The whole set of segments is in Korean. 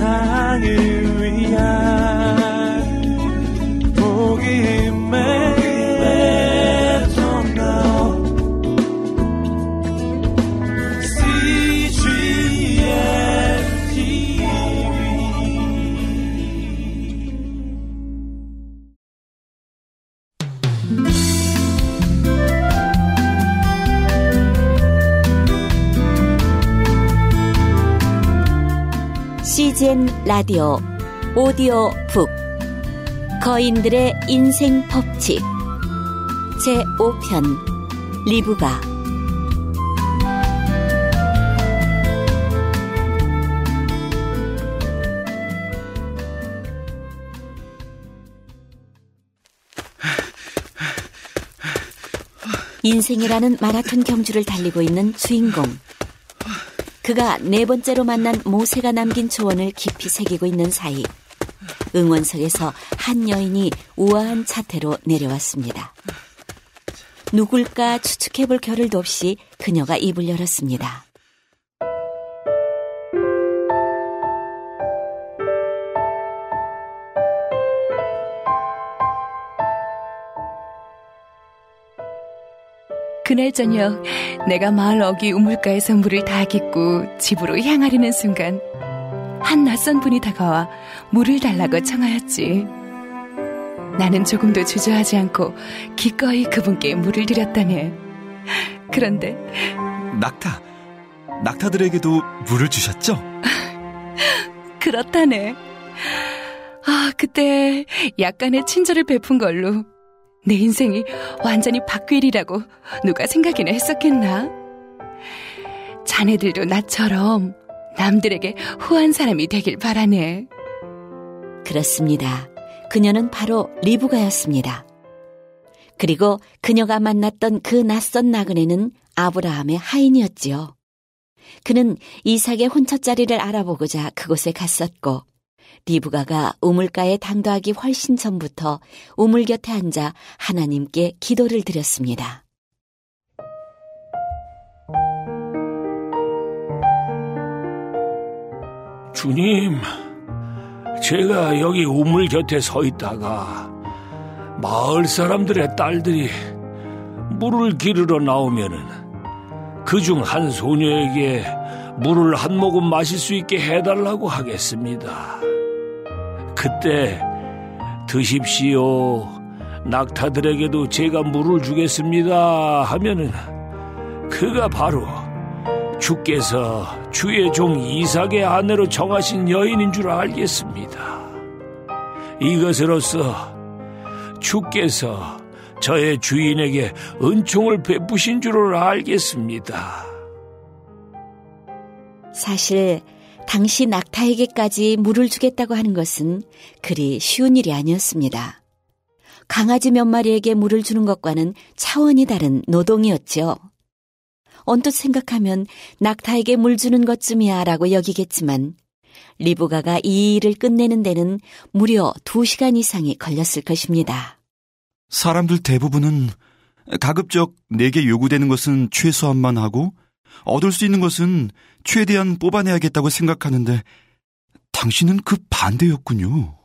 세상을 CGN 라디오 오디오 북 거인들의 인생 법칙. 제5편 리브가. 인생이라는 마라톤 경주를 달리고 있는 주인공 그가 네 번째로 만난 모세가 남긴 초원을 깊이 새기고 있는 사이 응원석에서 한 여인이 우아한 차태로 내려왔습니다. 누굴까 추측해볼 겨를도 없이 그녀가 입을 열었습니다. 그날 저녁 내가 마을 어귀 우물가에서 물을 다 깃고 집으로 향하려는 순간 한 낯선 분이 다가와 물을 달라고 청하였지. 나는 조금도 주저하지 않고 기꺼이 그분께 물을 드렸다네. 그런데 낙타, 낙타들에게도 물을 주셨죠? 그렇다네. 아, 그때 약간의 친절을 베푼 걸로 내 인생이 완전히 바뀌리라고 누가 생각이나 했었겠나? 자네들도 나처럼 남들에게 후한 사람이 되길 바라네. 그렇습니다. 그녀는 바로 리브가였습니다. 그리고 그녀가 만났던 그 낯선 나그네는 아브라함의 하인이었지요. 그는 이삭의 혼처자리를 알아보고자 그곳에 갔었고 리브가가 우물가에 당도하기 훨씬 전부터 우물 곁에 앉아 하나님께 기도를 드렸습니다. 주님, 제가 여기 우물 곁에 서 있다가 마을 사람들의 딸들이 물을 기르러 나오면은 그 중 한 소녀에게 물을 한 모금 마실 수 있게 해달라고 하겠습니다. 그때 드십시오. 낙타들에게도 제가 물을 주겠습니다. 하면은 그가 바로 주께서 주의 종 이삭의 아내로 정하신 여인인 줄 알겠습니다. 이것으로서 주께서 저의 주인에게 은총을 베푸신 줄을 알겠습니다. 사실 당시 낙타에게까지 물을 주겠다고 하는 것은 그리 쉬운 일이 아니었습니다. 강아지 몇 마리에게 물을 주는 것과는 차원이 다른 노동이었죠. 언뜻 생각하면 낙타에게 물 주는 것쯤이야 라고 여기겠지만 리브가가 이 일을 끝내는 데는 무려 두 시간 이상이 걸렸을 것입니다. 사람들 대부분은 가급적 내게 요구되는 것은 최소한만 하고 얻을 수 있는 것은 최대한 뽑아내야겠다고 생각하는데 당신은 그 반대였군요.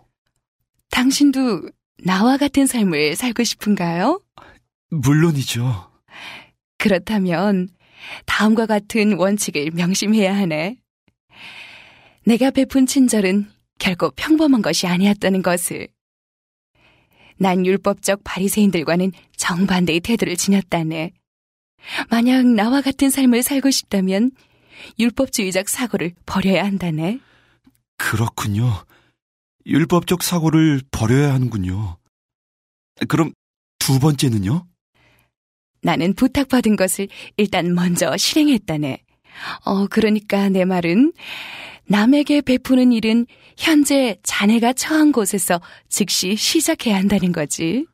당신도 나와 같은 삶을 살고 싶은가요? 물론이죠. 그렇다면 다음과 같은 원칙을 명심해야 하네. 내가 베푼 친절은 결코 평범한 것이 아니었다는 것을. 난 율법적 바리새인들과는 정반대의 태도를 지녔다네. 만약 나와 같은 삶을 살고 싶다면 율법주의적 사고를 버려야 한다네. 그렇군요. 율법적 사고를 버려야 하는군요. 그럼 두 번째는요? 나는 부탁받은 것을 일단 먼저 실행했다네. 어, 그러니까 내 말은 남에게 베푸는 일은 현재 자네가 처한 곳에서 즉시 시작해야 한다는 거지.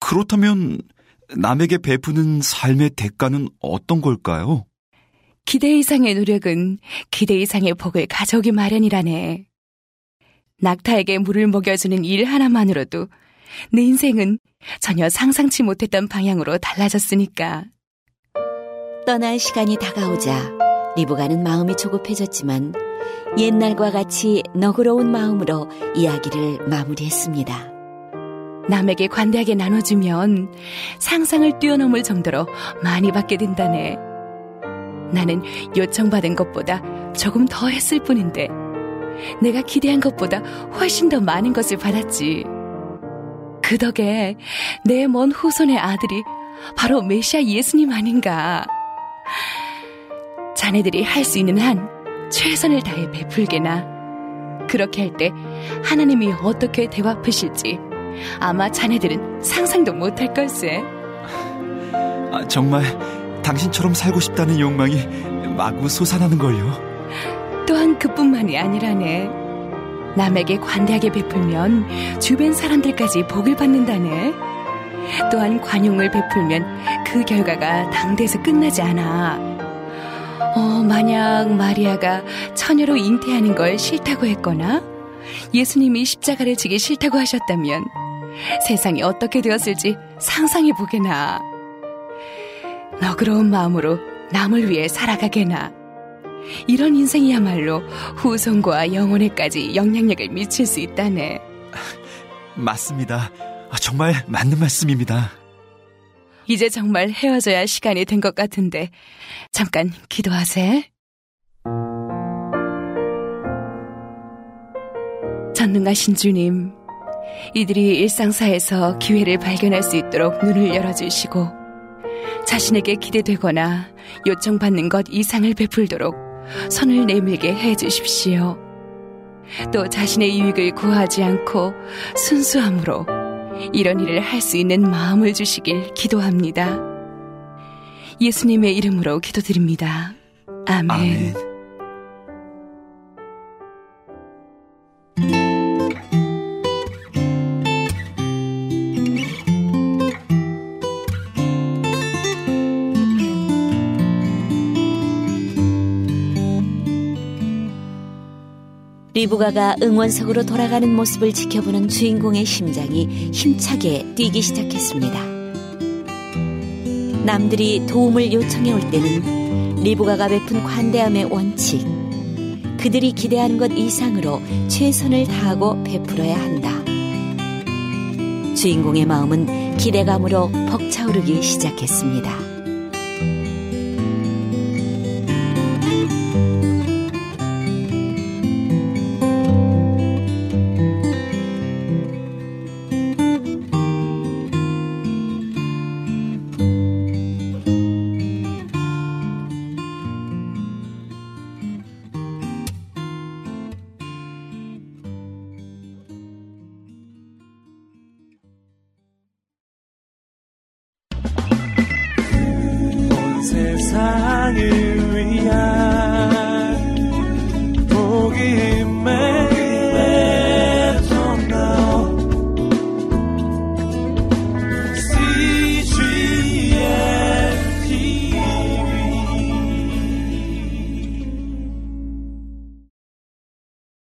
그렇다면 남에게 베푸는 삶의 대가는 어떤 걸까요? 기대 이상의 노력은 기대 이상의 복을 가져오기 마련이라네. 낙타에게 물을 먹여주는 일 하나만으로도 내 인생은 전혀 상상치 못했던 방향으로 달라졌으니까. 떠날 시간이 다가오자 리브가는 마음이 조급해졌지만 옛날과 같이 너그러운 마음으로 이야기를 마무리했습니다. 남에게 관대하게 나눠주면 상상을 뛰어넘을 정도로 많이 받게 된다네. 나는 요청받은 것보다 조금 더 했을 뿐인데, 내가 기대한 것보다 훨씬 더 많은 것을 받았지. 그 덕에 내 먼 후손의 아들이 바로 메시아 예수님 아닌가. 자네들이 할 수 있는 한 최선을 다해 베풀게나. 그렇게 할 때 하나님이 어떻게 대답하실지 아마 자네들은 상상도 못할 걸세. 아, 정말 당신처럼 살고 싶다는 욕망이 마구 솟아나는 걸요. 또한 그뿐만이 아니라네. 남에게 관대하게 베풀면 주변 사람들까지 복을 받는다네. 또한 관용을 베풀면 그 결과가 당대에서 끝나지 않아. 어, 만약 마리아가 처녀로 잉태하는 걸 싫다고 했거나 예수님이 십자가를 지기 싫다고 하셨다면 세상이 어떻게 되었을지 상상해 보게나. 너그러운 마음으로 남을 위해 살아가게나. 이런 인생이야말로 후손과 영혼에까지 영향력을 미칠 수 있다네. 맞습니다. 아, 정말 맞는 말씀입니다. 이제 정말 헤어져야 할 시간이 된 것 같은데 잠깐 기도하세. 전능하신 주님, 이들이 일상사에서 기회를 발견할 수 있도록 눈을 열어주시고 자신에게 기대되거나 요청받는 것 이상을 베풀도록 손을 내밀게 해 주십시오. 또 자신의 유익을 구하지 않고 순수함으로 이런 일을 할 수 있는 마음을 주시길 기도합니다. 예수님의 이름으로 기도드립니다. 아멘. 아멘. 리브가가 응원석으로 돌아가는 모습을 지켜보는 주인공의 심장이 힘차게 뛰기 시작했습니다. 남들이 도움을 요청해 올 때는 리브가가 베푼 관대함의 원칙, 그들이 기대하는 것 이상으로 최선을 다하고 베풀어야 한다. 주인공의 마음은 기대감으로 벅차오르기 시작했습니다. 세상을